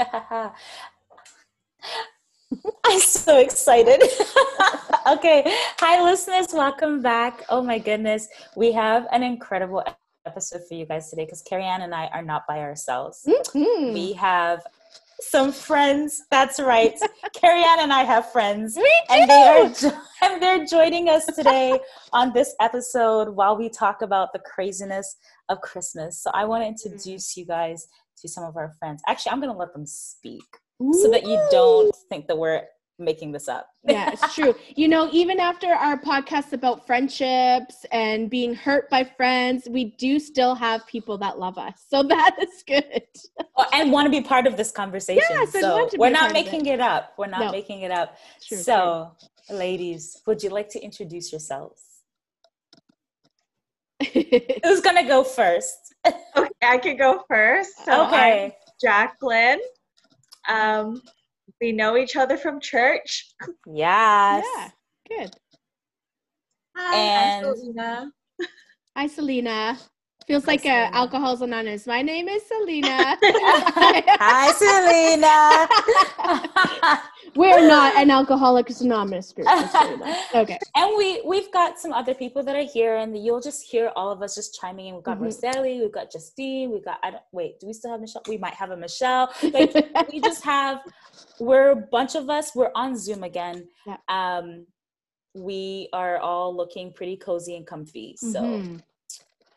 I'm so excited. okay. Hi, listeners. Welcome back. Oh, my goodness. We have an incredible episode for you guys today because Carrie Ann and I are not by ourselves. Mm-hmm. We have some friends. That's right. Carrie Ann and I have friends. And they are and they're joining us today on this episode while we talk about the craziness of Christmas. So I want to introduce you guys to some of our friends. Actually, I'm going to let them speak Ooh. so that you don't think that we're making this up. yeah, it's true. You know, even after our podcast about friendships and being hurt by friends, we do still have people that love us. So that is good. oh, and want to be part of this conversation. Yes, so we're not making it. it. up. We're not no. making it up. True, so, true. ladies, would you like to introduce yourselves? Who's gonna go first? okay, I can go first. So okay. I'm Jacqueline. Um, we know each other from church. Yes. Yeah. Good. Hi, and I'm Selena. Hi, Selena. Feels like a Alcohol's Anonymous. My name is Selena. Hi, Selena. We're not an Alcoholics Anonymous group. Okay. And we we've got some other people that are here, and you'll just hear all of us just chiming in. We've got mm-hmm. Roseli, we've got Justine, we've got I don't wait. Do we still have Michelle? We might have a Michelle. Like we just have. We're a bunch of us. We're on Zoom again. Yeah. Um, we are all looking pretty cozy and comfy. So. Mm-hmm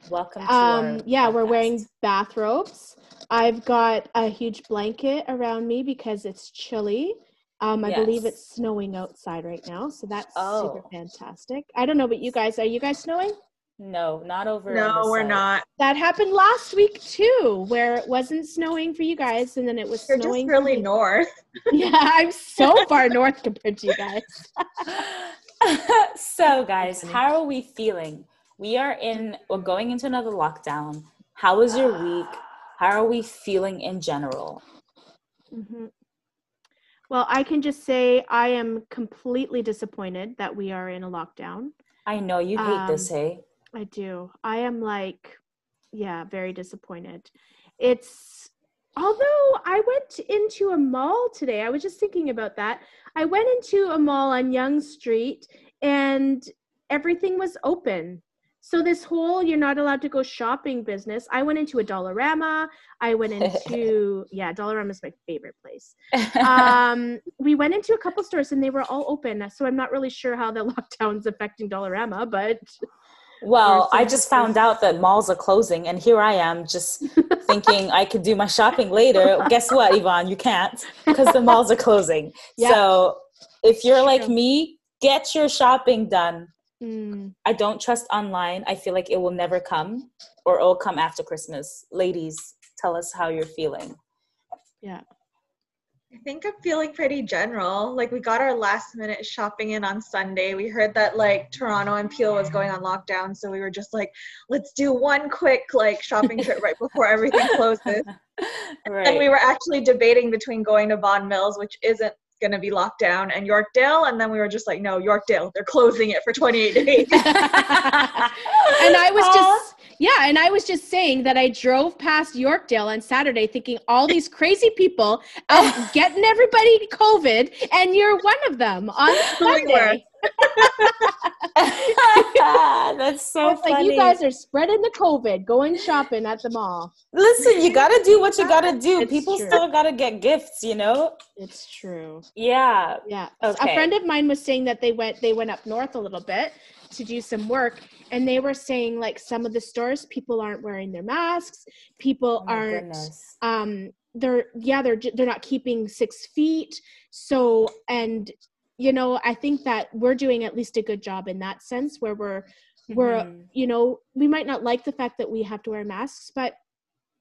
Welcome um, yeah, podcast. we're wearing bathrobes. I've got a huge blanket around me because it's chilly. Um, I yes. believe it's snowing outside right now, so that's oh. super fantastic. I don't know, but you guys, are you guys snowing? No, not over. No, we're side. not. That happened last week too, where it wasn't snowing for you guys, and then it was You're snowing. Just really north. yeah, I'm so far north compared to you guys. so, guys, how are we feeling? We are in we're going into another lockdown. How was your week? How are we feeling in general? Mm-hmm. well i can just say i am completely disappointed that we are in a lockdown. I know you hate um, this hey? I do. I am like yeah very disappointed. It's although i went into a mall today i was just thinking about that. I went into a mall on Yonge street and everything was open so this whole you're not allowed to go shopping business, I went into a Dollarama. I went into yeah, Dollarama is my favorite place. Um, we went into a couple stores and they were all open. So I'm not really sure how the lockdown's affecting Dollarama, but well, I just found out that malls are closing, and here I am just thinking I could do my shopping later. Guess what, Yvonne? You can't because the malls are closing. Yeah. So if you're like me, get your shopping done Mm. I don't trust online. I feel like it will never come or it'll come after Christmas. Ladies, tell us how you're feeling. Yeah. I think I'm feeling pretty general. Like we got our last minute shopping in on Sunday. We heard that like Toronto and Peel was going on lockdown, so we were just like, let's do one quick like shopping trip right before everything closes. right. And we were actually debating between going to Vaughan Mills, which isn't going to be locked down and Yorkdale. And then we were just like, no, Yorkdale, they're closing it for 28 days. and I was just, yeah. And I was just saying that I drove past Yorkdale on Saturday thinking all these crazy people out getting everybody COVID. And you're one of them on Sunday. That's so it's funny. Like you guys are spreading the COVID, going shopping at the mall. Listen, you gotta do what you gotta do. It's People true. still gotta get gifts, you know. It's true. Yeah. Yeah. Okay. A friend of mine was saying that they went they went up north a little bit to do some work and they were saying like some of the stores people aren't wearing their masks people oh aren't goodness. um they're yeah they're they're not keeping six feet so and you know i think that we're doing at least a good job in that sense where we're mm-hmm. we're you know we might not like the fact that we have to wear masks but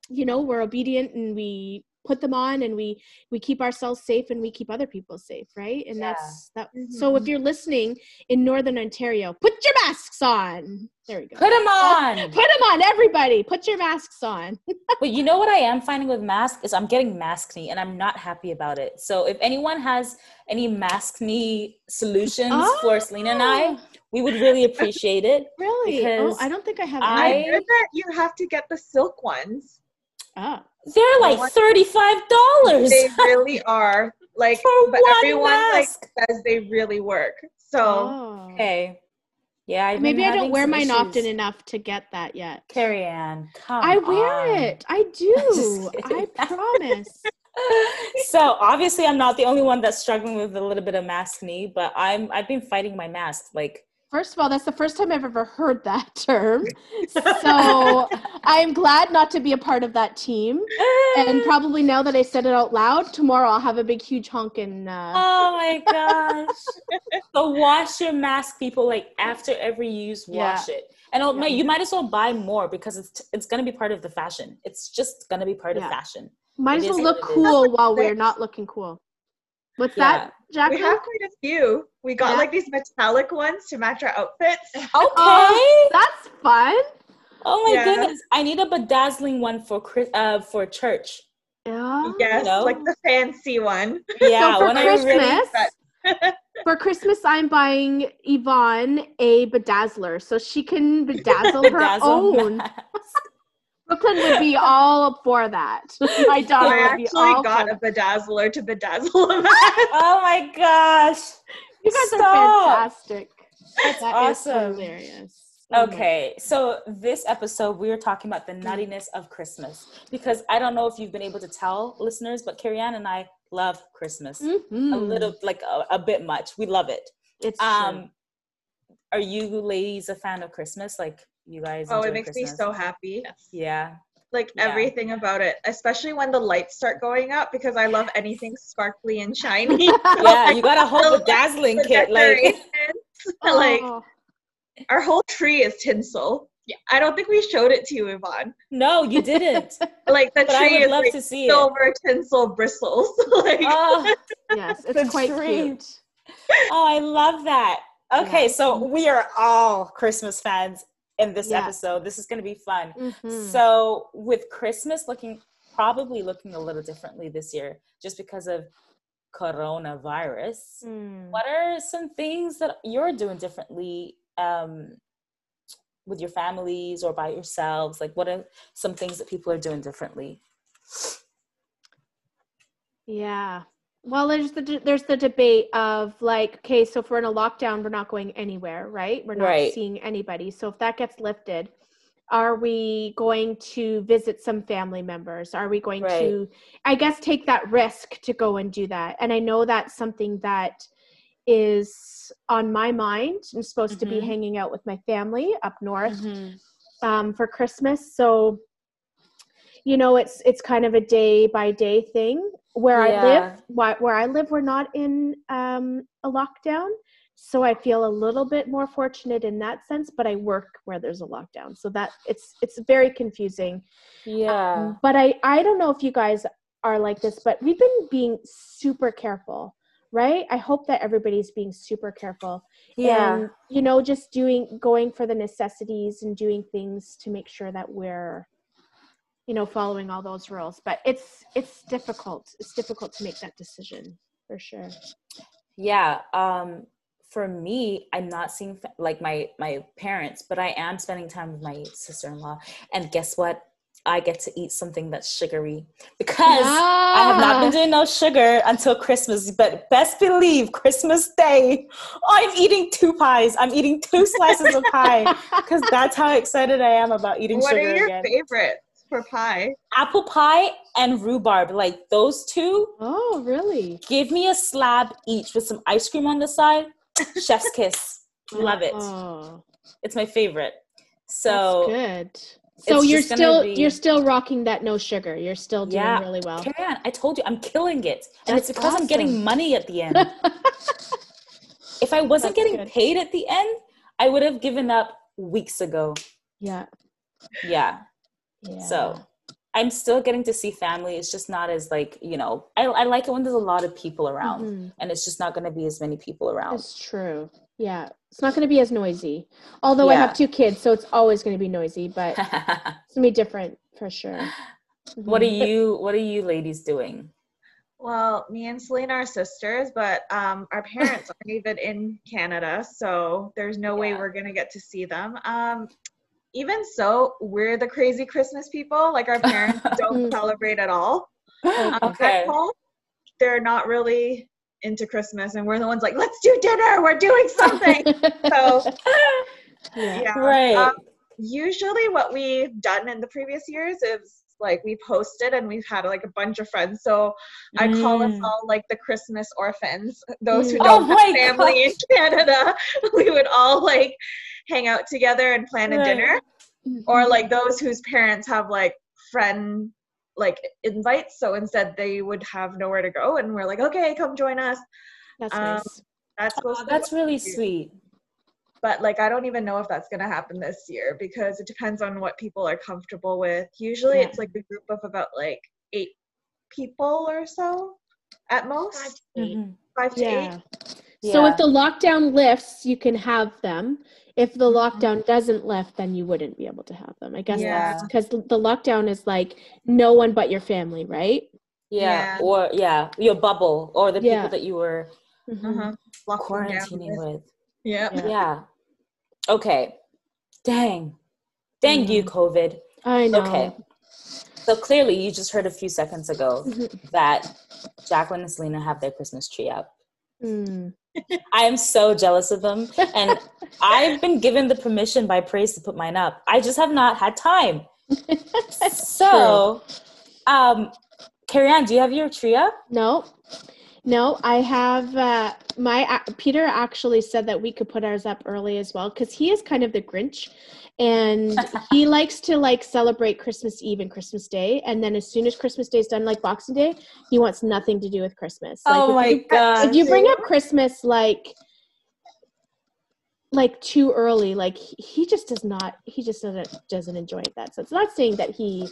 you know we're obedient and we put them on and we we keep ourselves safe and we keep other people safe right and yeah. that's that mm-hmm. so if you're listening in northern ontario put your masks on there we go put them on put them on everybody put your masks on but you know what i am finding with masks is i'm getting maskne and i'm not happy about it so if anyone has any maskne solutions oh. for selena and i we would really appreciate it. Really? Oh, I don't think I have. I- any. I heard that you have to get the silk ones. Oh. They're like thirty-five dollars They really are. Like, for but one everyone like mask. says they really work. So Oh. Okay. Yeah, I've Maybe I don't wear some mine often enough to get that yet. Carrie Ann, come I wear on. it. I do. I promise. so obviously I'm not the only one that's struggling with a little bit of maskne, but I'm I've been fighting my mask like First of all, that's the first time I've ever heard that term. So I'm glad not to be a part of that team. And probably now that I said it out loud, tomorrow I'll have a big, huge honking. Uh, Oh my gosh. so wash your mask, people. Like after every use, wash it. And Yeah. you might as well buy more because it's it's gonna be part of the fashion. It's just gonna be part Yeah. of fashion. might it as well look what it is. cool while we're not looking cool. What's Yeah. that, Jacqueline? we have quite a few. We got Yeah. like these metallic ones to match our outfits. Okay. Oh, that's fun. Oh my Yeah. goodness! I need a bedazzling one for Chris- uh for church. Yeah. Yes, know? like the fancy one. Yeah, so for when I Christmas, really for Christmas, I'm buying Yvonne a bedazzler so she can bedazzle her bedazzle own. Mask. Brooklyn would be all for that. My daughter I would be actually all got for a bedazzler to bedazzle a. Oh my gosh! You guys Stop. are fantastic. That's That is awesome. hilarious. Oh Okay, so this episode we are talking about the nuttiness of Christmas because I don't know if you've been able to tell listeners, but Carrie Ann and I love Christmas a Mhm. little, like a, a bit much. We love it. It's true. Um, are you ladies a fan of Christmas? Like you guys? Oh, it enjoy makes me so happy. Yeah. Like Yeah. everything about it, especially when the lights start going up because I love anything sparkly and shiny. Yeah, you got a whole The bedazzling The kit. Like, decorations, oh. like Oh, our whole tree is tinsel. Yeah, I don't think we showed it to you, Yvonne. no, you didn't. Like the But I tree would is love like to see it. silver tinsel bristles. like Oh, yes, it's quite dream. cute. oh, I love that. Okay, Yeah. so we are all Christmas fans in this Yeah. episode. This is going to be fun. Mhm. So, with Christmas looking probably looking a little differently this year, just because of coronavirus. Mm. What are some things that you're doing differently um, with your families or by yourselves? Like, what are some things that people are doing differently? Yeah. Well, there's the there's the debate of like, okay, so if we're in a lockdown, we're not going anywhere, right? We're not Right. seeing anybody. So if that gets lifted, are we going to visit some family members? Are we going Right. to, I guess, take that risk to go and do that? And I know that's something that is on my mind. I'm supposed to be Mhm. hanging out with my family up north Mm-hmm. um, for Christmas. So, you know, it's it's kind of a day by day thing. Where I live, why, where I live, we're not in um, a lockdown, so I feel a little bit more fortunate in that sense. But I work where there's a lockdown, so that it's it's very confusing. Yeah. Um, but I I don't know if you guys are like this, but we've been being super careful, right? I hope that everybody's being super careful yeah. and you know just doing going for the necessities and doing things to make sure that we're you know following all those rules but it's it's difficult it's difficult to make that decision for sure. Yeah um for me i'm not seeing like my my parents but i am spending time with my sister-in-law and guess what? I get to eat something that's sugary because i have not been doing no sugar until christmas but best believe christmas day i'm eating two pies. I'm eating two slices of pie because that's how excited i am about eating sugar. what sugar are your again. favorites for pie? apple pie and rhubarb like those two oh really Give me a slab each with some ice cream on the side. Chef's kiss. Love it. oh, It's my favorite. that's So good so you're still be- you're still rocking that no sugar you're still doing Yeah. really well Carrie. I told you I'm killing it. And it's That's because I'm getting money at the end. if I wasn't That's getting good. paid at the end, I would have given up weeks ago. yeah Yeah. Yeah So I'm still getting to see family. It's just not as like, you know, I, I like it when there's a lot of people around Mhm. and it's just not going to be as many people around. That's true. Yeah. It's not going to be as noisy. Although I have two kids, so it's always going to be noisy, but it's going to be different for sure. what are Mhm. you, what are you ladies doing? Well, me and Selena are sisters, but um, our parents aren't even in Canada, so there's no way we're gonna get to see them. Um, even so, we're the crazy Christmas people. Like our parents don't celebrate at all. Um, okay. At home, they're not really into Christmas, and we're the ones like, let's do dinner. We're doing something. so yeah. Right. Um, usually what we've done in the previous years is like we posted and we've had like a bunch of friends so i call us Mm. all like the christmas orphans those who Mm. don't Oh have family in canada we would all like hang out together and plan a Right. dinner or like those whose parents have like friend like invites so instead they would have nowhere to go and we're like okay come join us That's um, nice. that's supposed Oh, that's really cute. sweet. but like I don't even know if that's gonna happen this year because it depends on what people are comfortable with. Usually Yeah. it's like a group of about like eight people or so at most. Mhm. Five to eight. Yeah. So if the lockdown lifts, you can have them. If the Mhm. lockdown doesn't lift, then you wouldn't be able to have them. I guess Yeah. because the the lockdown is like no one but your family, right? yeah. Yeah. Or yeah, your bubble or the Yeah. people that you were. Lock them down quarantining with- with. Yeah. Yeah. Yeah. Okay. Dang. Dang you, COVID. I know. Okay. So clearly, you just heard a few seconds ago Mhm. that Jacqueline and Selena have their Christmas tree up. Mm. I am so jealous of them. And I've been given the permission by Praise to put mine up. I just have not had time. So, um, Carrie Ann, do you have your tree up? No, no, I have uh, my uh, Peter actually said that we could put ours up early as well because he is kind of the Grinch, and he likes to like celebrate Christmas Eve and Christmas Day, and then as soon as Christmas Day is done, like Boxing Day, he wants nothing to do with Christmas. Oh like, oh my you- god. If you bring up Christmas like like too early, like he, just does not, he just doesn't doesn't enjoy it that. So it's not saying that he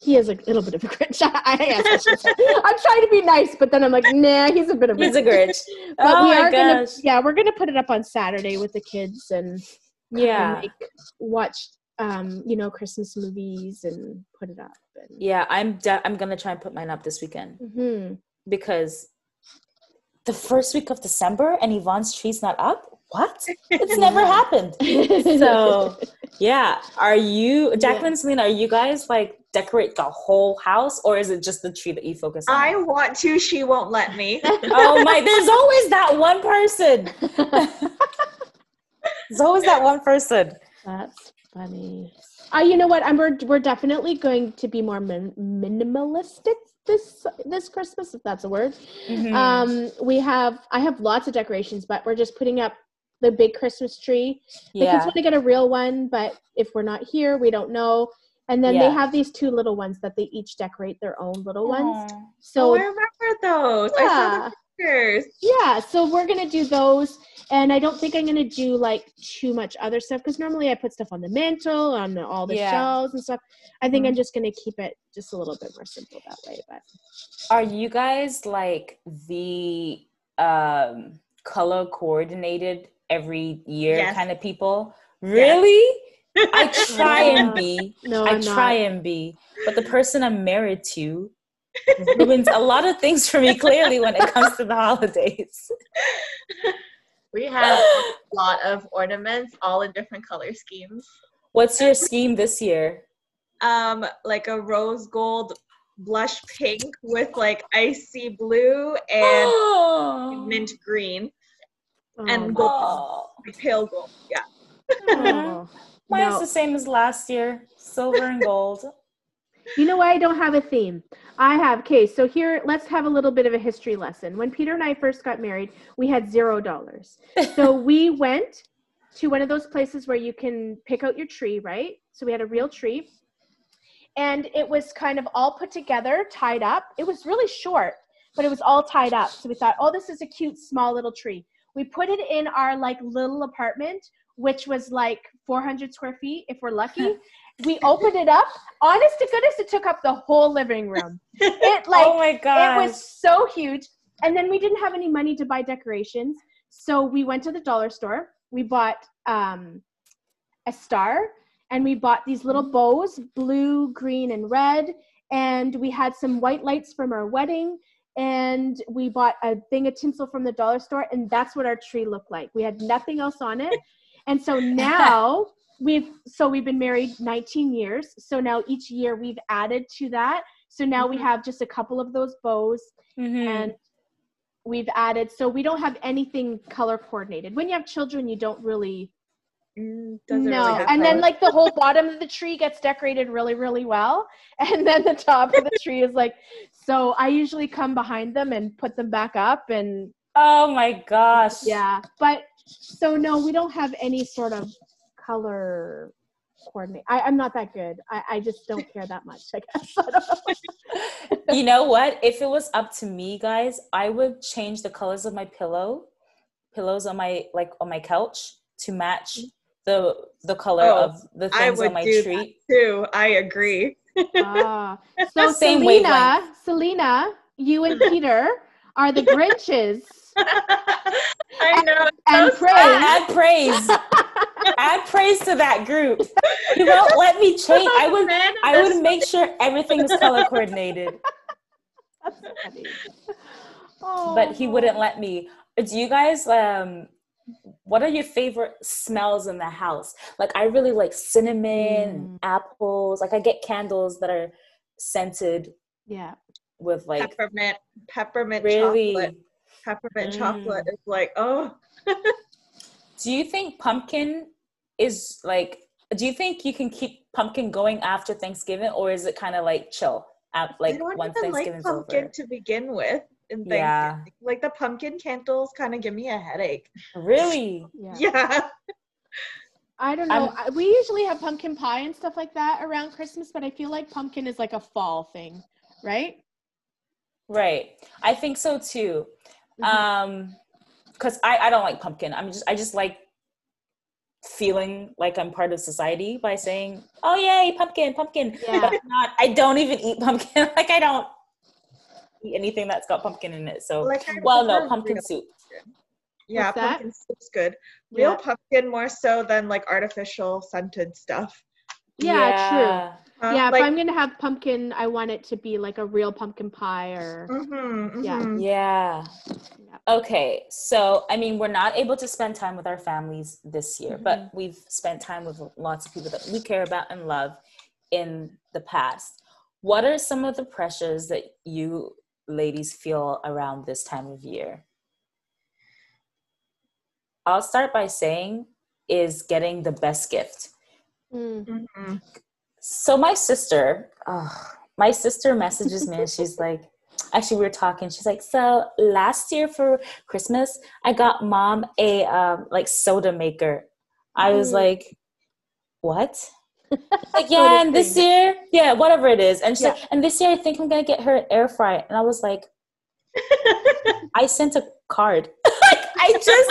he is a little bit of a Grinch. I, i'm trying to be nice, but then I'm like, nah, he's a bit of a He's a Grinch. But oh we my are gonna, gosh. yeah, we're gonna put it up on Saturday with the kids and, Yeah. like watch, um, you know, Christmas movies and put it up. And, Yeah, I'm de- I'm gonna try and put mine up this weekend Mhm. because the first week of December and Yvonne's tree's not up. What? It's never happened. So yeah, are you Jacqueline, and Selena? Are you guys like decorate the whole house, or is it just the tree that you focus on? I want to, she won't let me. oh my! There's always that one person. There's always that one person. That's funny. Uh, you know what? I'm we're, we're definitely going to be more min- minimalistic this this Christmas, if that's a word. Mhm. Um, we have I have lots of decorations, but we're just putting up the big Christmas tree. The kids want to get a real one, but if we're not here, we don't know. And then Yeah. they have these two little ones that they each decorate their own little ones. So So I remember those. I saw Yeah. Yeah, so we're gonna do those, and I don't think I'm gonna do like too much other stuff because normally I put stuff on the mantle, on the, all the Yeah. shelves and stuff. I think I'm Mhm. just gonna keep it just a little bit more simple that way. But Are you guys like the um color coordinated every year Yes. kind of people? Really? I try and be. no, I I'm try not. and be. But the person I'm married to ruins a lot of things for me clearly when it comes to the holidays. We have a lot of ornaments, all in different color schemes. What's your scheme this year? Um, like a rose gold blush pink with like icy blue and Oh. mint green, Oh, and gold. Oh. pale gold. Yeah. oh. Mine's No. the same as last year. Silver and gold. You know why I don't have a theme? I have, okay, so here, let's have a little bit of a history lesson. When Peter and I first got married, we had zero dollars. So we went to one of those places where you can pick out your tree, right? So we had a real tree. And it was kind of all put together, tied up. It was really short, but it was all tied up. So we thought, oh, this is a cute, small little tree. We put it in our like little apartment, which was like 400 square feet if we're lucky. we opened it up. Honest to goodness, it took up the whole living room. It like oh my god. it was so huge. And then we didn't have any money to buy decorations. So we went to the dollar store. We bought um, a star and we bought these little bows blue, green, and red. And we had some white lights from our wedding. and we bought a thing of tinsel from the dollar store and that's what our tree looked like we had nothing else on it and so now we've so we've been married 19 years so now each year we've added to that so now mm-hmm. we have just a couple of those bows mm-hmm. and we've added so we don't have anything color coordinated when you have children you don't really Mm, no, really and then like the whole bottom of the tree gets decorated really, really well, and then the top of the tree is like. So I usually come behind them and put them back up, and oh my gosh, yeah. But so no, we don't have any sort of color coordinate. I, am not that good. I, I just don't care that much. I guess. you know what? If it was up to me, guys, I would change the colors of my pillow, pillows on my like on my couch to match the the color oh, of the things on my tree too. I agree. ah, so Same Selena, wavelength. Selena, you and Peter are the Grinches. I know. And, so praise. Add praise. add praise to that group. You won't let me change. I would. I would make sure everything is color coordinated. Oh. But he wouldn't let me. Do you guys um what are your favorite smells in the house? Like I really like cinnamon, mm. apples. Like I get candles that are scented. Yeah. With like peppermint, peppermint really? chocolate. Peppermint mm. chocolate is like oh. do you think pumpkin is like? Do you think you can keep pumpkin going after Thanksgiving, or is it kind of like chill? At, like I don't once even Thanksgiving's like pumpkin over? to begin with in Thanksgiving. Yeah. Like the pumpkin candles kind of give me a headache. Really? yeah. yeah. I don't know. I'm, we usually have pumpkin pie and stuff like that around Christmas, but I feel like pumpkin is like a fall thing, right? Right. I think so too. Mm-hmm. Um cuz I I don't like pumpkin. I'm just I just like feeling like I'm part of society by saying, "Oh yay, pumpkin, pumpkin." Yeah. But not I don't even eat pumpkin. like I don't eat anything that's got pumpkin in it. So, like well, no, pumpkin soup. Yeah, pumpkin soup's good. Real yeah. pumpkin more so than like artificial scented stuff. Yeah, yeah. true. Uh, yeah, like, if I'm gonna have pumpkin, I want it to be like a real pumpkin pie or mm-hmm, yeah. Mm-hmm. yeah. Okay, so I mean, we're not able to spend time with our families this year, mm-hmm. but we've spent time with lots of people that we care about and love in the past. What are some of the pressures that you ladies feel around this time of year? I'll start by saying is getting the best gift. Mm-hmm. So my sister, oh, my sister messages me and she's like, actually we were talking. She's like, so last year for Christmas, I got mom a um, like soda maker. I was mm. like, what? like, yeah, and this year, yeah, whatever it is. And she's yeah. like, and this year I think I'm gonna get her an air fry. And I was like, I sent a card. I just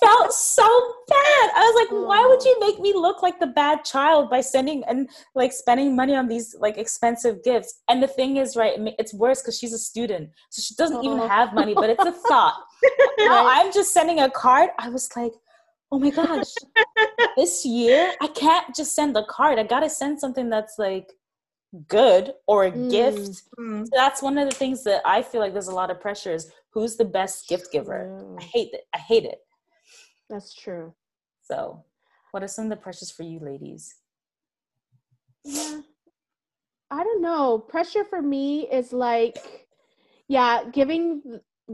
felt so bad. I was like, why would you make me look like the bad child by sending and like spending money on these like expensive gifts? And the thing is, right, it's worse because she's a student, so she doesn't even have money. But it's a thought. now I'm just sending a card. I was like, oh my gosh, this year I can't just send a card. I gotta send something that's like good or a mm. gift. Mm. So that's one of the things that I feel like there's a lot of pressure is who's the best gift giver. Mm. I hate it. I hate it. That's true. So, what are some of the pressures for you, ladies? Yeah, I don't know. Pressure for me is like, yeah, giving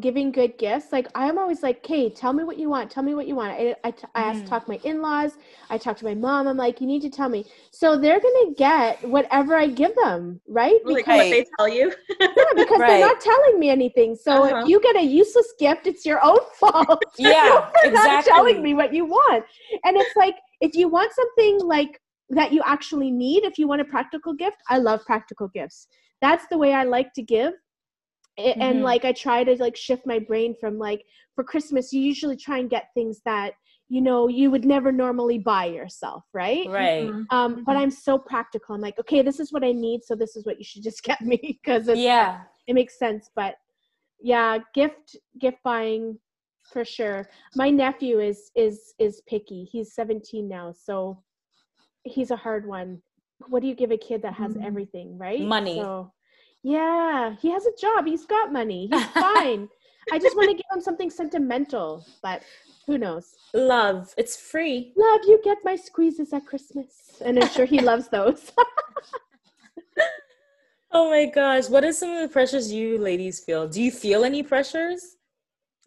giving good gifts like i'm always like okay tell me what you want tell me what you want i, I, t- I ask to mm. talk to my in-laws i talk to my mom i'm like you need to tell me so they're gonna get whatever i give them right because like what they tell you yeah because right. they're not telling me anything so uh-huh. if you get a useless gift it's your own fault yeah exactly. not telling me what you want and it's like if you want something like that you actually need if you want a practical gift i love practical gifts that's the way i like to give mm-hmm. and like i try to like shift my brain from like for christmas you usually try and get things that you know you would never normally buy yourself right? Right. Um mm-hmm. but i'm so practical. I'm like okay this is what i need so this is what you should just get me because yeah. it makes sense but yeah gift gift buying for sure. My nephew is is is picky. He's 17 now so he's a hard one. What do you give a kid that has mm-hmm. everything right? Money. So Yeah, he has a job. He's got money. He's fine. I just want to give him something sentimental, but who knows? Love. It's free. Love, you get my squeezes at Christmas. And I'm sure he loves those. oh my gosh. What are some of the pressures you ladies feel? Do you feel any pressures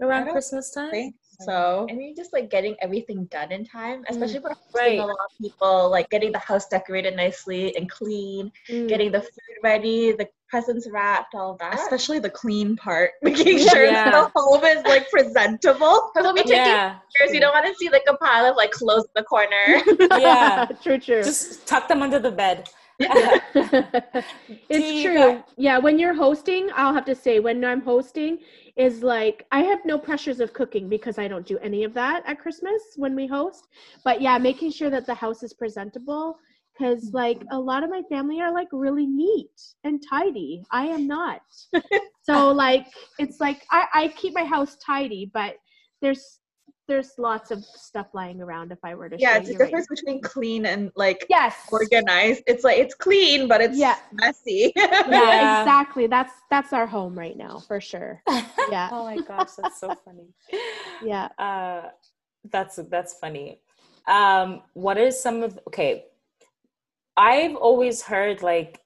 around Christmas time? So I mean, just like getting everything done in time, especially mm, for right. a lot of people, like getting the house decorated nicely and clean, mm. getting the food ready, the presents wrapped, all that. Especially the clean part, making sure yeah. the home is like presentable. Because when we take yeah. pictures, you don't want to see like a pile of like clothes in the corner. yeah, true, true. Just tuck them under the bed. it's true. Yeah, when you're hosting, I'll have to say when I'm hosting is like I have no pressures of cooking because I don't do any of that at Christmas when we host. But yeah, making sure that the house is presentable because like a lot of my family are like really neat and tidy. I am not. so like it's like I, I keep my house tidy, but there's there's lots of stuff lying around if I were to yeah, it's a difference right. between clean and like yes organized. It's like it's clean, but it's yeah. messy. yeah, yeah, exactly. That's that's our home right now for sure. Yeah. oh my gosh, that's so funny. Yeah. Uh, that's that's funny. Um, what is some of okay? I've always heard like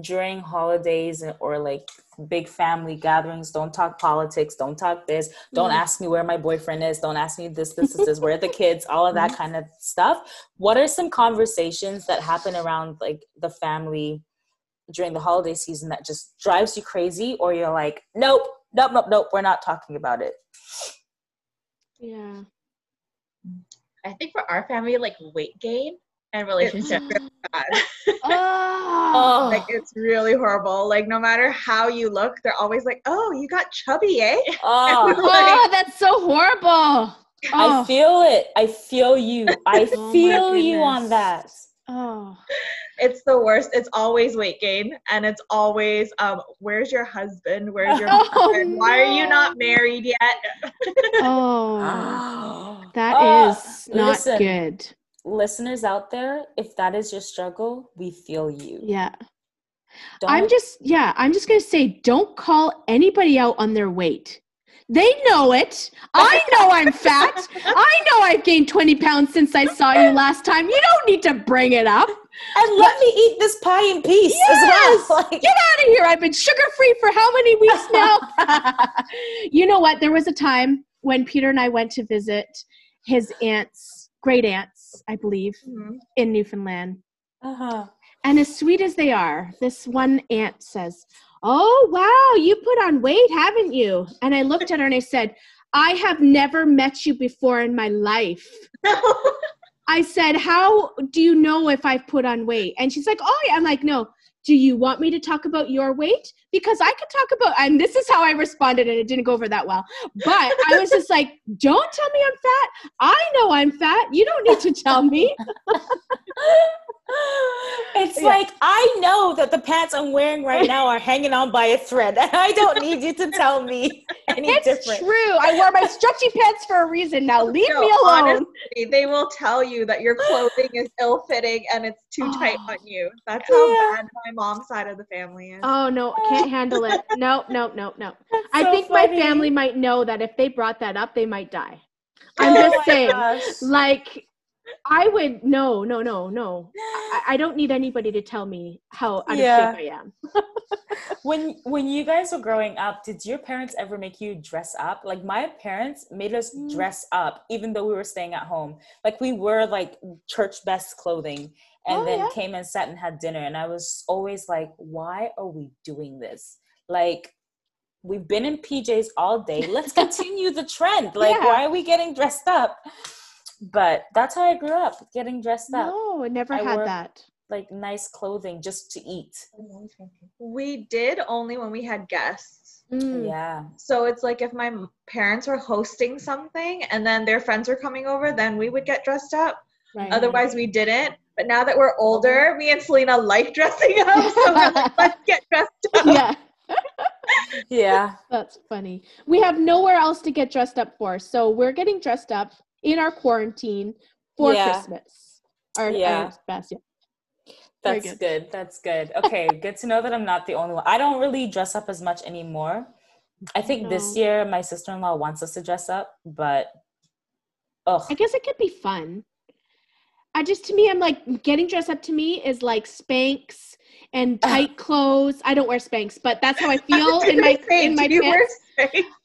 during holidays or like big family gatherings don't talk politics don't talk this don't mm-hmm. ask me where my boyfriend is don't ask me this this this, this where are the kids all of that mm-hmm. kind of stuff what are some conversations that happen around like the family during the holiday season that just drives you crazy or you're like nope nope nope nope we're not talking about it yeah i think for our family like weight gain and relationship oh. Like it's really horrible. Like no matter how you look, they're always like, "Oh, you got chubby, eh?" Oh, like, oh that's so horrible. Oh. I feel it. I feel you. I oh feel you on that. Oh. It's the worst. It's always weight gain and it's always um where's your husband? Where's your oh, husband? No. Why are you not married yet? oh. that oh, is not listen, good listeners out there, if that is your struggle, we feel you. Yeah. Don't I'm just, yeah, I'm just going to say don't call anybody out on their weight. They know it. I know I'm fat. I know I've gained 20 pounds since I saw you last time. You don't need to bring it up. And let me eat this pie in peace yes! as well. Like- Get out of here. I've been sugar free for how many weeks now? you know what? There was a time when Peter and I went to visit his aunt's great aunts, I believe, mm-hmm. in Newfoundland. Uh-huh. And as sweet as they are, this one aunt says, Oh, wow, you put on weight, haven't you? And I looked at her and I said, I have never met you before in my life. I said, How do you know if I've put on weight? And she's like, Oh, yeah. I'm like, No, do you want me to talk about your weight? Because I could talk about, and this is how I responded, and it didn't go over that well. But I was just like, don't tell me I'm fat. I know I'm fat. You don't need to tell me. it's yeah. like I know that the pants I'm wearing right now are hanging on by a thread. And I don't need you to tell me any it's different. true. I wear my stretchy pants for a reason. Now leave no, me alone. Honestly, they will tell you that your clothing is ill-fitting and it's too oh. tight on you. That's how yeah. bad my mom's side of the family is. Oh no, can't handle it. No, no, no, no. I so think funny. my family might know that if they brought that up, they might die. I'm oh just saying, gosh. like I would no, no, no, no. I, I, don't need anybody to tell me how out yeah. of shape I am. when when you guys were growing up, did your parents ever make you dress up? Like my parents made us mm. dress up, even though we were staying at home. Like we were like church best clothing, and oh, then yeah? came and sat and had dinner. And I was always like, why are we doing this? Like we've been in PJs all day. Let's continue the trend. Like, yeah. why are we getting dressed up? But that's how I grew up, getting dressed up. No, I never I had that. Like nice clothing just to eat. We did only when we had guests. Mm. Yeah. So it's like if my parents were hosting something and then their friends were coming over, then we would get dressed up. Right. Otherwise, we didn't. But now that we're older, me and Selena like dressing up. So we're like, let's get dressed up. Yeah. yeah. That's funny. We have nowhere else to get dressed up for. So we're getting dressed up in our quarantine for yeah. Christmas. Our, yeah. Our best, yeah. That's good. good. That's good. Okay, good to know that I'm not the only one. I don't really dress up as much anymore. I think no. this year my sister in law wants us to dress up, but oh, I guess it could be fun. I just to me, I'm like getting dressed up to me is like Spanx and tight clothes. I don't wear Spanx, but that's how I feel in my say, in my pants.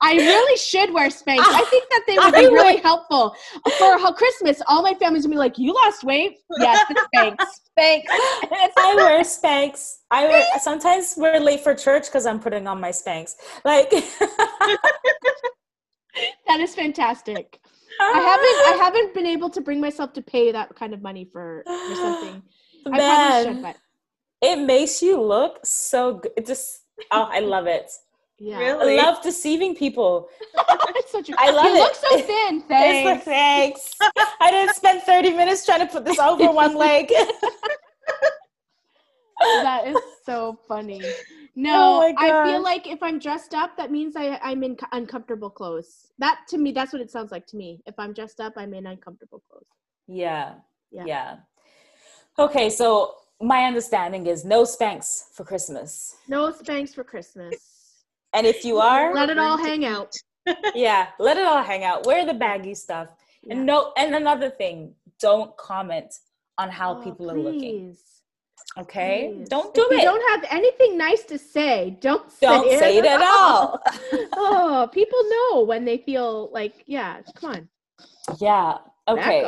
I really should wear Spanx. Ah, I think that they would be really helpful for Christmas. All my family's gonna be like, "You lost weight? Yes, it's Spanx. Spanx." I wear Spanx. I wear, sometimes we're late for church because I'm putting on my Spanx. Like that is fantastic. I haven't I haven't been able to bring myself to pay that kind of money for, for something. Man, I probably should, but it makes you look so good. It just oh, I love it. Yeah. Really? I love deceiving people. it's such a, I love you it. look so thin. Thanks. thanks. I didn't spend 30 minutes trying to put this over one leg. that is so funny. Oh no, oh I feel like if I'm dressed up, that means I, I'm in uncomfortable clothes. That to me, that's what it sounds like to me. If I'm dressed up, I'm in uncomfortable clothes. Yeah. Yeah. yeah. Okay, so my understanding is no Spanx for Christmas. No Spanx for Christmas. And if you are, let it all hang out. yeah, let it all hang out. Wear the baggy stuff. Yeah. And no and another thing, don't comment on how oh, people please. are looking. Okay? Please. Don't do if it. don't have anything nice to say, don't say Don't it say it at all. oh, people know when they feel like, yeah, come on. Yeah. Okay.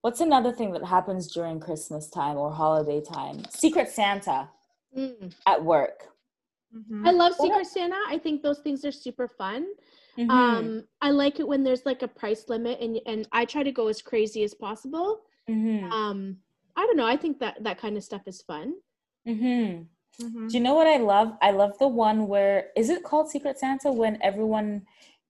What's another thing that happens during Christmas time or holiday time? Secret Santa mm. at work. Mm-hmm. I love Secret Santa. I think those things are super fun. Mm-hmm. Um, I like it when there's like a price limit, and and I try to go as crazy as possible. Mm-hmm. Um, I don't know. I think that that kind of stuff is fun. Mm-hmm. Mm-hmm. Do you know what I love? I love the one where is it called Secret Santa when everyone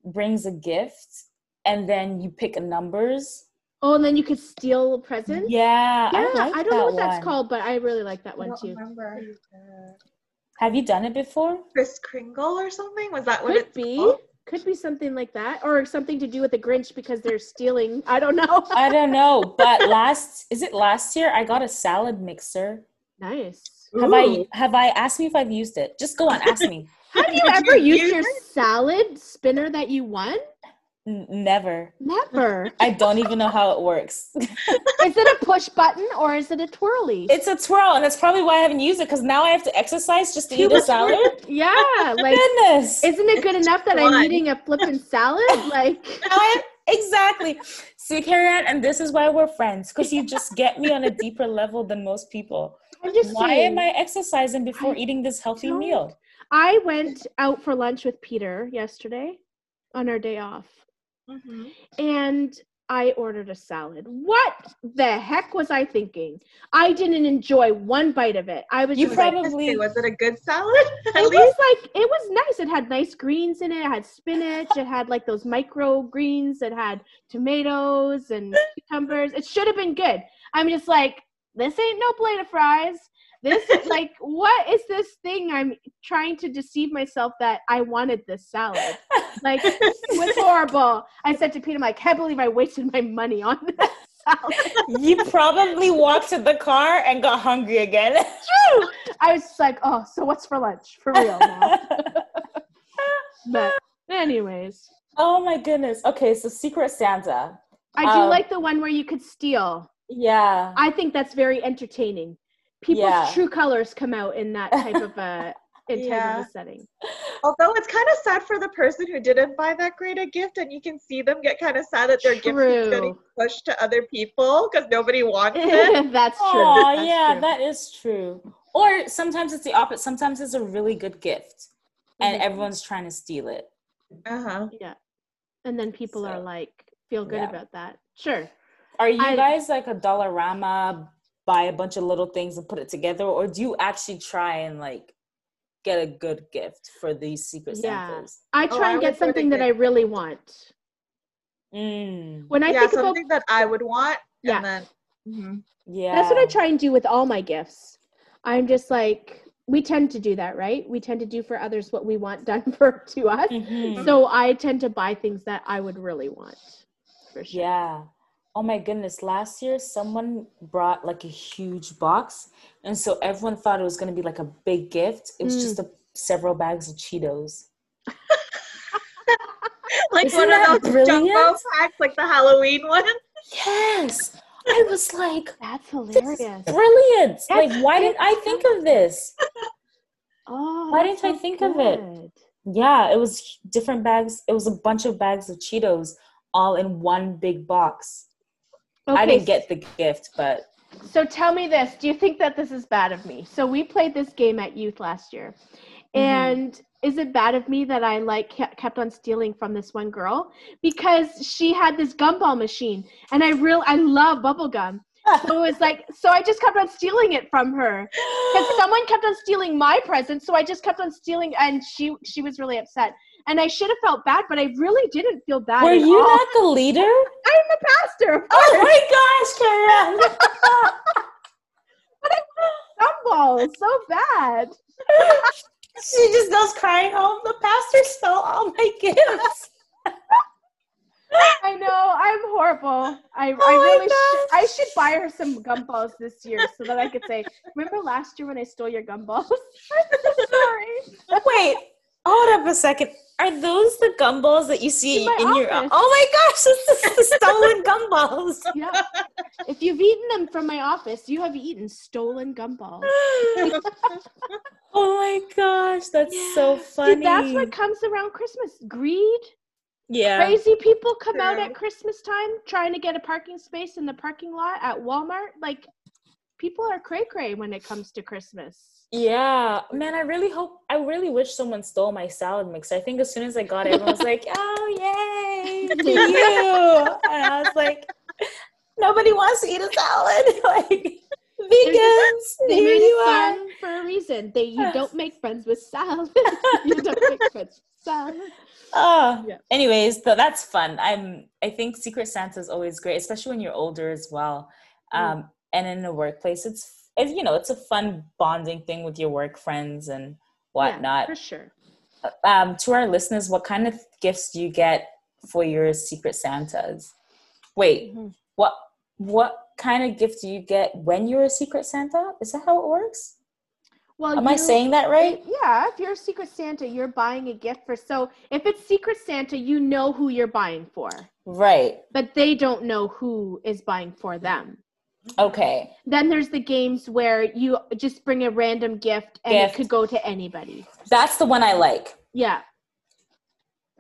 brings a gift and then you pick numbers Oh, and then you could steal presents. Yeah, yeah. I, like I don't know what one. that's called, but I really like that one too. Remember. Have you done it before? Kris Kringle or something? Was that what Could it be? Called? Could be something like that, or something to do with the Grinch because they're stealing. I don't know. I don't know, but last is it last year? I got a salad mixer. Nice. Have Ooh. I have I asked me if I've used it? Just go on, ask me. Have you ever you used your it? salad spinner that you won? Never. Never. I don't even know how it works. is it a push button or is it a twirly? It's a twirl, and that's probably why I haven't used it because now I have to exercise just to eat a salad. yeah, like goodness. Isn't it good enough that I'm eating a flippin' salad? Like exactly. See, Carrie Ann, and this is why we're friends because you just get me on a deeper level than most people. I'm just why saying, am I exercising before I eating this healthy don't. meal? I went out for lunch with Peter yesterday on our day off Mm-hmm. And I ordered a salad. What the heck was I thinking? I didn't enjoy one bite of it. I was you probably like, was it a good salad? it least? was like it was nice. It had nice greens in it. It had spinach. it had like those micro greens. It had tomatoes and cucumbers. It should have been good. I'm just like, this ain't no plate of fries this is like what is this thing i'm trying to deceive myself that i wanted this salad? Like it was horrible. I said to peter I'm like i can't believe i wasted my money on this salad. you probably walked to the car and got hungry again. True. I was like oh so what's for lunch? For real now. But anyways. Oh my goodness. Okay so secret santa. I do um, like the one where you could steal. Yeah. I think that's very entertaining people's yeah. true colors come out in that type of a in yeah. of a setting. Although it's kind of sad for the person who didn't buy that great a gift, and you can see them get kind of sad that their true. gift is getting pushed to other people because nobody wants it. That's true. Oh That's yeah, true. that is true. Or sometimes it's the opposite. Sometimes it's a really good gift, and mm-hmm. everyone's trying to steal it. Uh huh. Yeah, and then people so, are like, feel good yeah. about that. Sure. Are you I, guys like a Dollarama buy a bunch of little things and put it together or do you actually try and like get a good gift for these secret yeah. Santas? I try oh, and get something that I really want. Mm. When I yeah, think something about, that I would want, yeah. Then, mm-hmm. yeah, that's what I try and do with all my gifts. I'm just like we tend to do that, right? We tend to do for others what we want done for to us. Mm-hmm. So I tend to buy things that I would really want. For sure. Yeah. Oh my goodness, last year someone brought like a huge box. And so everyone thought it was going to be like a big gift. It was mm. just a, several bags of Cheetos. like Isn't one of those brilliant? jumbo packs, like the Halloween one. Yes. I was like, that's hilarious. Brilliant. That's like, why didn't I think of this? Oh, why didn't I think good. of it? Yeah, it was different bags. It was a bunch of bags of Cheetos all in one big box. Okay. I didn't get the gift, but. So tell me this do you think that this is bad of me? So we played this game at youth last year. Mm-hmm. And is it bad of me that I like kept on stealing from this one girl because she had this gumball machine and I real I love bubble gum. so it was like so I just kept on stealing it from her because someone kept on stealing my present. So I just kept on stealing, and she she was really upset. And I should have felt bad, but I really didn't feel bad. Were you all. not the leader? I'm the pastor. Oh my gosh, Karen! but I gumball so bad she just goes crying home. The pastor stole all my gifts. I know. I'm horrible. I, oh I really should, I should buy her some gumballs this year so that I could say, remember last year when I stole your gumballs? I'm sorry. Wait, hold up a second. Are those the gumballs that you see in, in your? Oh my gosh, this is the stolen gumballs. Yeah. If you've eaten them from my office, you have eaten stolen gumballs. oh my gosh, that's yeah. so funny. See, that's what comes around Christmas: greed. Yeah. Crazy people come True. out at Christmas time trying to get a parking space in the parking lot at Walmart. Like, people are cray cray when it comes to Christmas. Yeah, man, I really hope, I really wish someone stole my salad mix. I think as soon as I got it, everyone was like, oh, yay, to you. And I was like, nobody wants to eat a salad. like, vegans, they made it fun for a reason. They You don't make friends with salad. you don't make friends with salad. Oh, yeah. anyways, though that's fun. I'm. I think Secret Santa is always great, especially when you're older as well. Mm. Um, mm. And in a workplace, it's it's you know it's a fun bonding thing with your work friends and whatnot. Yeah, for sure. Um, to our listeners, what kind of gifts do you get for your Secret Santas? Wait, mm-hmm. what what kind of gift do you get when you're a Secret Santa? Is that how it works? Well, am you, I saying that right? Yeah, if you're a Secret Santa, you're buying a gift for. So if it's Secret Santa, you know who you're buying for. Right. But they don't know who is buying for them. Okay. Then there's the games where you just bring a random gift and gift. it could go to anybody. That's the one I like. Yeah.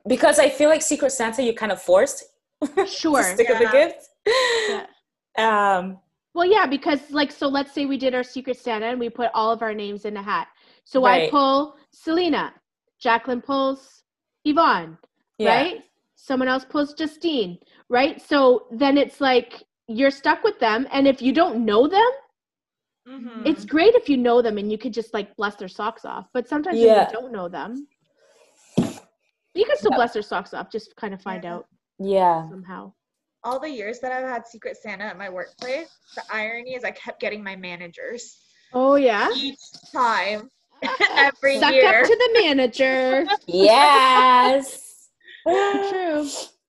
Because I feel like Secret Santa, you're kind of forced. Sure. stick yeah. with the gift. Yeah. Um. Well, yeah, because like, so let's say we did our Secret Santa and we put all of our names in a hat. So right. I pull Selena, Jacqueline pulls Yvonne, yeah. right? Someone else pulls Justine, right? So then it's like you're stuck with them and if you don't know them mm-hmm. it's great if you know them and you could just like bless their socks off but sometimes yeah. you don't know them you can still yeah. bless their socks off just kind of find out yeah. somehow. All the years that i've had secret santa at my workplace the irony is i kept getting my managers oh yeah? each time. Every Suck year. up to the manager. Yes. True.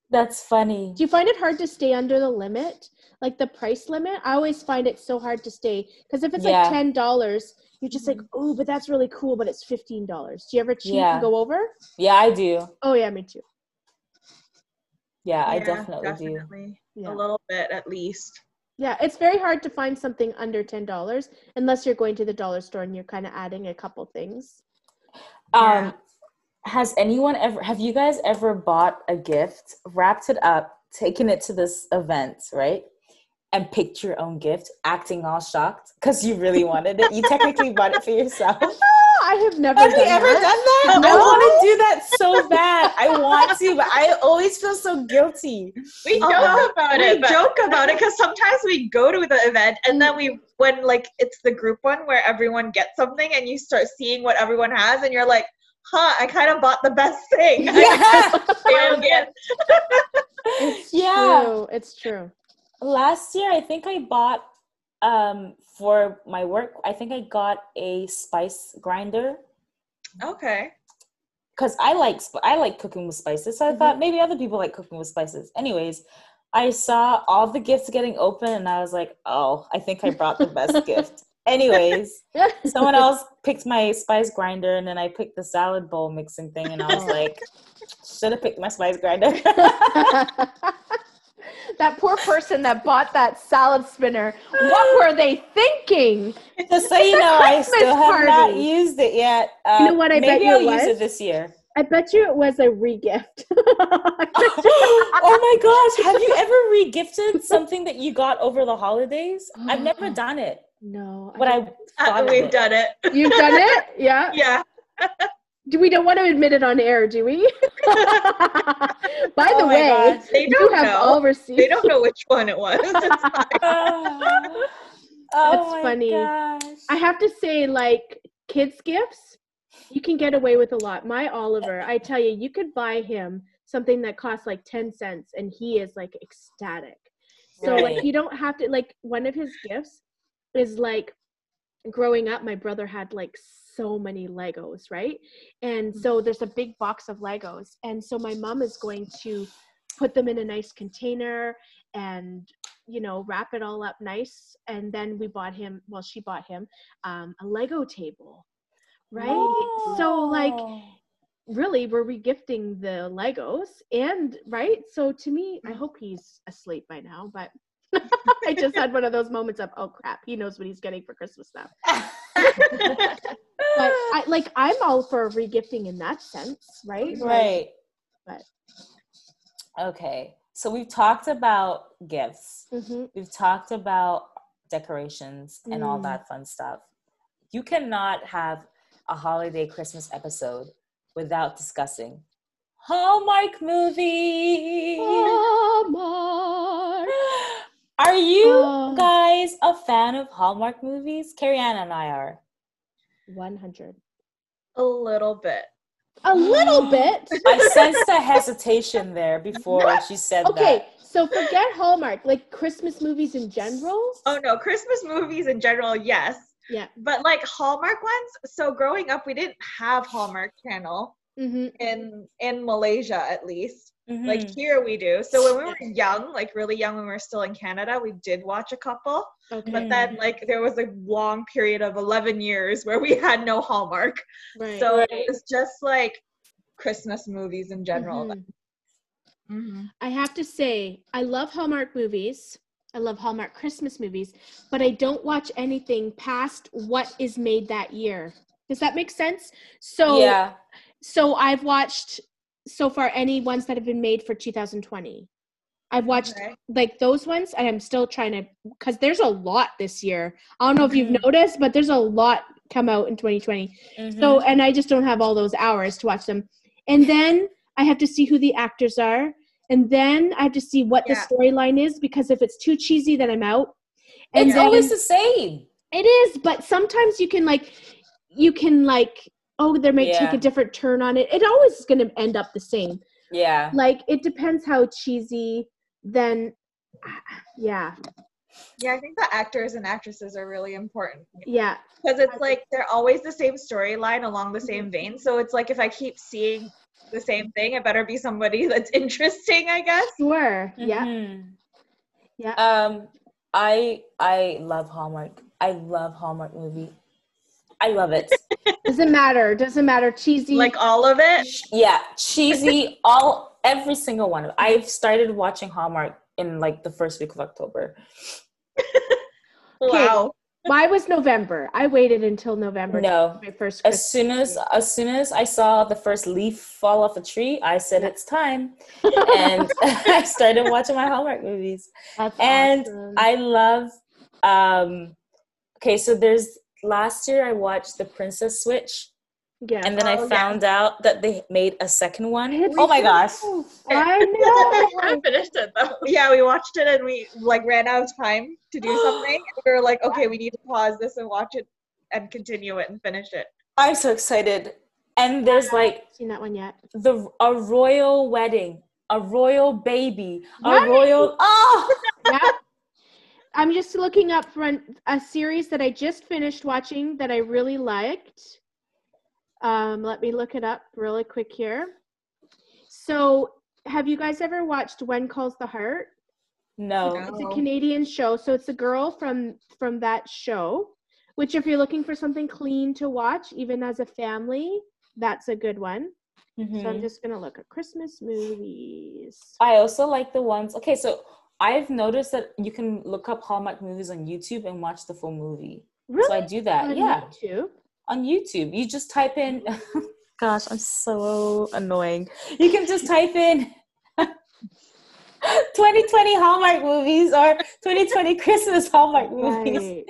That's funny. Do you find it hard to stay under the limit like the price limit, I always find it so hard to stay because if it's yeah. like ten dollars, you're just like, oh, but that's really cool, but it's fifteen dollars. Do you ever cheat yeah. and go over? Yeah, I do. Oh yeah, me too. Yeah, yeah I definitely, definitely. do. Yeah. A little bit at least. Yeah, it's very hard to find something under ten dollars unless you're going to the dollar store and you're kind of adding a couple things. Um, has anyone ever? Have you guys ever bought a gift, wrapped it up, taken it to this event, right? And picked your own gift, acting all shocked because you really wanted it. You technically bought it for yourself. I have never. Have done you ever that. done that? No. I want to do that so bad. I want to, but I always feel so guilty. We joke uh, about we it. We joke about it because sometimes we go to the event and then we, when like it's the group one where everyone gets something and you start seeing what everyone has and you're like, huh, I kind of bought the best thing. Yeah. it's yeah. true. It's true last year i think i bought um for my work i think i got a spice grinder okay because i like i like cooking with spices so i mm-hmm. thought maybe other people like cooking with spices anyways I saw all the gifts getting open and I was like, oh, I think I brought the best gift. Anyways, someone else picked my spice grinder and then I picked the salad bowl mixing thing and I was like, should have picked my spice grinder. that poor person that bought that salad spinner. What were they thinking? Just so you know, I still have party. not used it yet. Uh, you know what? I maybe bet you I'll use it this year. I bet you it was a regift. oh my gosh. Have you ever regifted something that you got over the holidays? I've never done it. No. But I, I we've it. done it. You've done it? Yeah. Yeah. Do we don't want to admit it on air, do we? By the oh way, God. they don't have know. all receipts. They don't know which one it was. oh, That's funny. Gosh. I have to say, like kids' gifts, you can get away with a lot. My Oliver, I tell you, you could buy him something that costs like 10 cents and he is like ecstatic. So right. like you don't have to like one of his gifts is like growing up my brother had like so many Legos, right? And so there's a big box of Legos. And so my mom is going to put them in a nice container and you know wrap it all up nice. And then we bought him well she bought him um, a lego table right? So like really we're regifting the legos? And right? So to me i hope he's asleep by now but i just had one of those moments of oh crap he knows what he's getting for christmas now but I, like i'm all for regifting in that sense right right but okay so we've talked about gifts mm-hmm. we've talked about decorations and mm. all that fun stuff you cannot have a holiday Christmas episode without discussing Hallmark movies. Hallmark. Are you uh, guys a fan of Hallmark movies? Carrie Ann and I are. 100. A little bit. A little bit. I sensed a hesitation there before she said okay, that. Okay, so forget Hallmark, like Christmas movies in general. Oh no, Christmas movies in general, yes. Yeah. But like Hallmark ones, so growing up we didn't have Hallmark channel mm-hmm. in in Malaysia at least. Mm-hmm. Like here we do. So when we were young, like really young when we were still in Canada, we did watch a couple. Okay. But then like there was a long period of 11 years where we had no Hallmark. Right. So right. it was just like Christmas movies in general. Mm-hmm. mm-hmm. I have to say, I love Hallmark movies. I love Hallmark Christmas movies, but I don't watch anything past what is made that year. Does that make sense? So yeah. So I've watched so far any ones that have been made for 2020. I've watched okay. like those ones, and I'm still trying to because there's a lot this year. I don't know if you've mm-hmm. noticed, but there's a lot come out in 2020. Mm-hmm. So, and I just don't have all those hours to watch them. And then I have to see who the actors are and then I have to see what yeah. the storyline is because if it's too cheesy, then I'm out. And it's then, always the same. It is, but sometimes you can like, you can like, oh, they may yeah. take a different turn on it. It always is going to end up the same. Yeah. Like it depends how cheesy. Then, yeah. Yeah, I think the actors and actresses are really important. Yeah. Because it's like they're always the same storyline along the same vein. So it's like if I keep seeing the same thing. It better be somebody that's interesting, I guess. Sure. Yeah. Mm-hmm. Yeah. Um, I I love Hallmark. I love Hallmark movie. I love it. Doesn't matter. Doesn't matter. Cheesy. Like all of it. Yeah, cheesy. all every single one of. I've started watching Hallmark in like the first week of October. wow. Mine was November. I waited until November. No, my first. Christmas as soon as as soon as I saw the first leaf fall off a tree, I said it's time, and I started watching my Hallmark movies. That's and awesome. I love. Um, okay, so there's last year I watched The Princess Switch. Yeah. And then oh, I found yeah. out that they made a second one. It's oh my gosh. I know. I finished it though. Yeah, we watched it and we like ran out of time to do something. we were like, okay, we need to pause this and watch it and continue it and finish it. I'm so excited. And there's like seen that one yet. The a royal wedding, a royal baby, right. a royal oh yeah. I'm just looking up for a series that I just finished watching that I really liked. Um, let me look it up really quick here. So, have you guys ever watched When Calls the Heart? No. It's a Canadian show. So it's a girl from from that show, which if you're looking for something clean to watch, even as a family, that's a good one. Mm-hmm. So I'm mm-hmm. just gonna look at Christmas movies. I also like the ones. Okay, so I've noticed that you can look up Hallmark movies on YouTube and watch the full movie. Really? So I do that. On yeah. YouTube. On YouTube, you just type in. Gosh, I'm so annoying. You can just type in 2020 Hallmark movies or 2020 Christmas Hallmark movies. Right.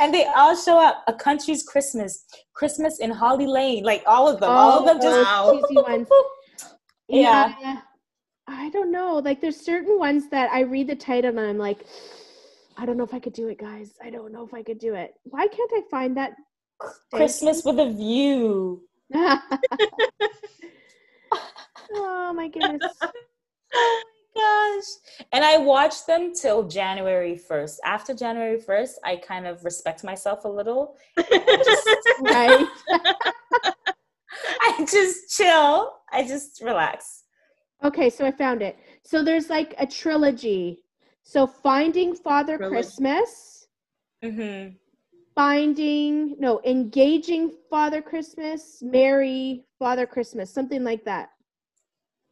And they all show up a country's Christmas, Christmas in Holly Lane, like all of them. Oh, all of them just oh, wow. ones. yeah. yeah. I don't know. Like there's certain ones that I read the title and I'm like, I don't know if I could do it, guys. I don't know if I could do it. Why can't I find that Christmas with a view? oh my goodness oh my gosh. And I watched them till January 1st. After January 1st, I kind of respect myself a little. Just, right. I just chill. I just relax. Okay, so I found it. So there's like a trilogy. So Finding Father trilogy. Christmas. Mm-hmm. Finding, no, Engaging Father Christmas, Merry Father Christmas, something like that.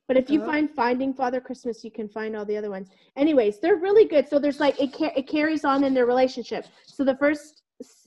But if you uh-huh. find Finding Father Christmas, you can find all the other ones. Anyways, they're really good. So there's like it ca- it carries on in their relationship. So the first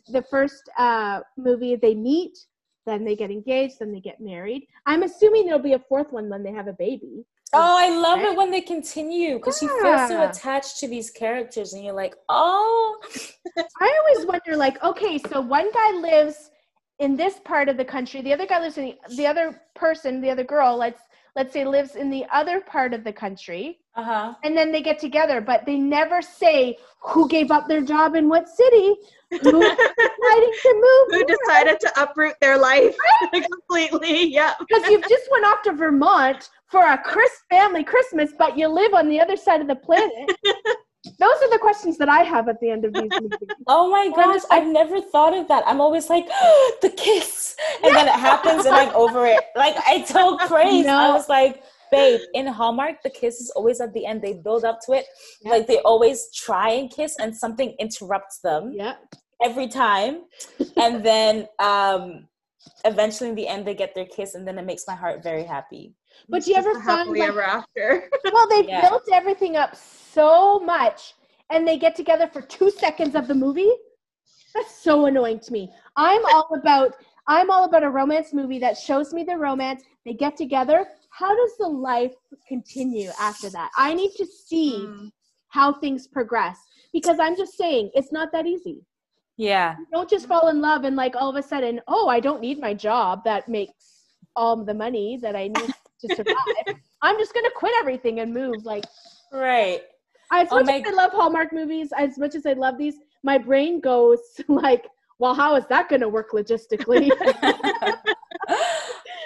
the first uh, movie they meet, then they get engaged, then they get married. I'm assuming there'll be a fourth one when they have a baby. Oh, I love it when they continue because yeah. you feel so attached to these characters, and you're like, oh. I always wonder, like, okay, so one guy lives in this part of the country, the other guy lives in the, the other person, the other girl, let's let's say lives in the other part of the country uh-huh. and then they get together but they never say who gave up their job in what city who decided to move who decided to uproot their life completely yeah because you've just went off to vermont for a Chris family christmas but you live on the other side of the planet those are the questions that I have at the end of these movies. Oh my goodness, I've never thought of that. I'm always like, oh, the kiss. And then it happens and I'm over it. Like, I told Grace, no. I was like, babe, in Hallmark, the kiss is always at the end. They build up to it. Yeah. Like, they always try and kiss and something interrupts them. Yeah. Every time. and then um eventually in the end, they get their kiss, and then it makes my heart very happy. But do you ever find like, ever after? well, they've yeah. built everything up so much, and they get together for two seconds of the movie. That's so annoying to me. I'm all about I'm all about a romance movie that shows me the romance. They get together. How does the life continue after that? I need to see mm. how things progress because I'm just saying it's not that easy. Yeah. You don't just fall in love and like all of a sudden, oh, I don't need my job that makes all the money that I need to survive. I'm just gonna quit everything and move. Like, right. As oh much as I love Hallmark movies, as much as I love these, my brain goes like, well, how is that gonna work logistically?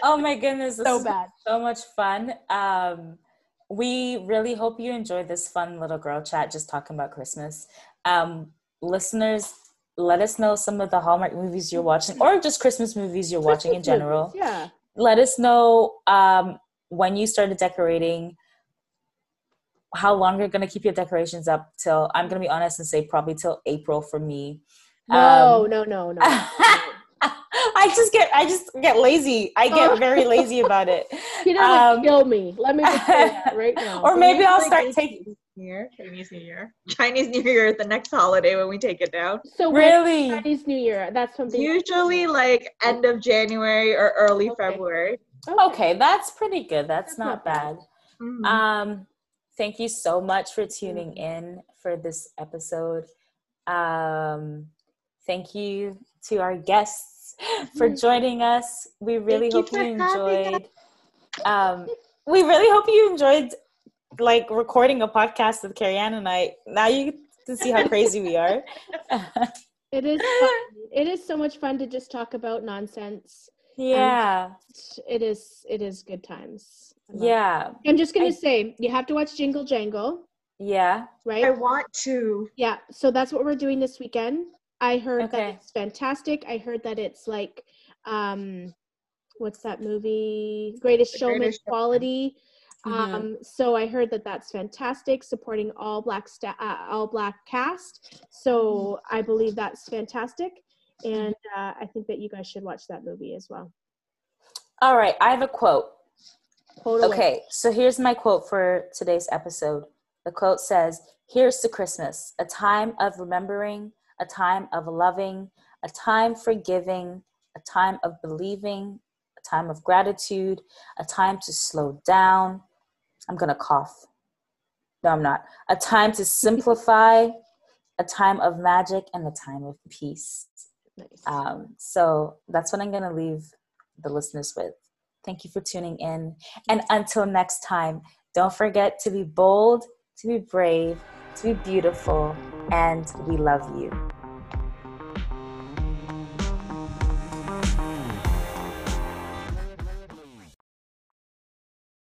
oh my goodness, so bad. So much fun. Um, we really hope you enjoyed this fun little girl chat, just talking about Christmas. Um, listeners, let us know some of the Hallmark movies you're watching, or just Christmas movies you're Christmas watching in general. Movies, yeah. Let us know um, when you started decorating how long you're gonna keep your decorations up till i'm gonna be honest and say probably till april for me no um, no no no I just get I just get lazy. I get oh. very lazy about it. You know, um, kill me. Let me just say that right now. Or maybe I'll start taking Year, Chinese New Year, Chinese New Year, is the next holiday when we take it down. So really, Chinese New Year. That's something. Usually, like end of January or early okay. February. Okay. okay. that's pretty good. That's, that's not, not, bad. bad. Mm-hmm. Um, thank you so much for tuning mm-hmm. in for this episode. Um, thank you to our guests for joining us. We really thank hope you, you enjoyed. Um, we really hope you enjoyed like recording a podcast with Carrie Ann and I. Now you can see how crazy we are. it is fun. It is so much fun to just talk about nonsense. Yeah. it is it is good times. Yeah. I'm just gonna I, say you have to watch Jingle Jangle. Yeah. Right? I want to. Yeah. So that's what we're doing this weekend. I heard okay. that it's fantastic. I heard that it's like um what's that movie? Greatest the Showman Greatest quality. Mm-hmm. Um, so I heard that that's fantastic, supporting all black sta- uh, all black cast. So I believe that's fantastic, and uh, I think that you guys should watch that movie as well. All right, I have a quote. quote okay, so here's my quote for today's episode. The quote says, "Here's to Christmas, a time of remembering, a time of loving, a time for giving, a time of believing, a time of gratitude, a time to slow down." I'm gonna cough. No, I'm not. A time to simplify, a time of magic, and a time of peace. Nice. Um, so that's what I'm gonna leave the listeners with. Thank you for tuning in. And until next time, don't forget to be bold, to be brave, to be beautiful, and we love you.